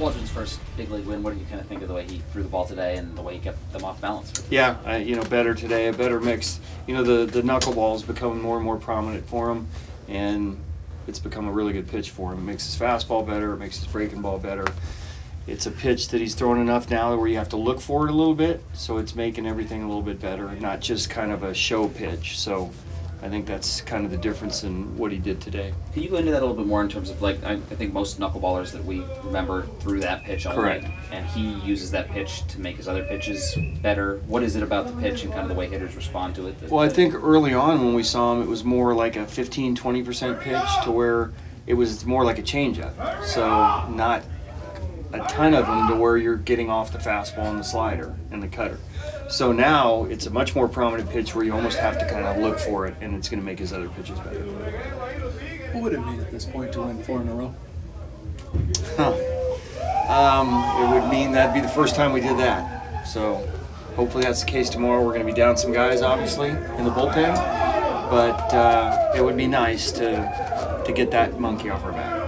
Waldron's first big league win. What do you kind of think of the way he threw the ball today and the way he kept them off balance? Yeah, uh, you know, better today, a better mix. You know, the the knuckleball is becoming more and more prominent for him, and it's become a really good pitch for him. It makes his fastball better. It makes his breaking ball better. It's a pitch that he's throwing enough now where you have to look for it a little bit, so it's making everything a little bit better, not just kind of a show pitch. So, I think that's kind of the difference in what he did today. Can you go into that a little bit more in terms of like I, I think most knuckleballers that we remember threw that pitch only, Correct. and he uses that pitch to make his other pitches better. What is it about the pitch and kind of the way hitters respond to it? That, Well, I think early on when we saw him, it was more like a 15 20% pitch to where it was more like a changeup. So, not a ton of them to where you're getting off the fastball and the slider and the cutter. So now it's a much more prominent pitch where you almost have to kind of look for it, and it's going to make his other pitches better. What would it mean at this point to win four in a row? Huh. Um, it would mean that'd be the first time we did that. So hopefully that's the case tomorrow. We're going to be down some guys, obviously, in the bullpen. But uh, it would be nice to to get that monkey off our back.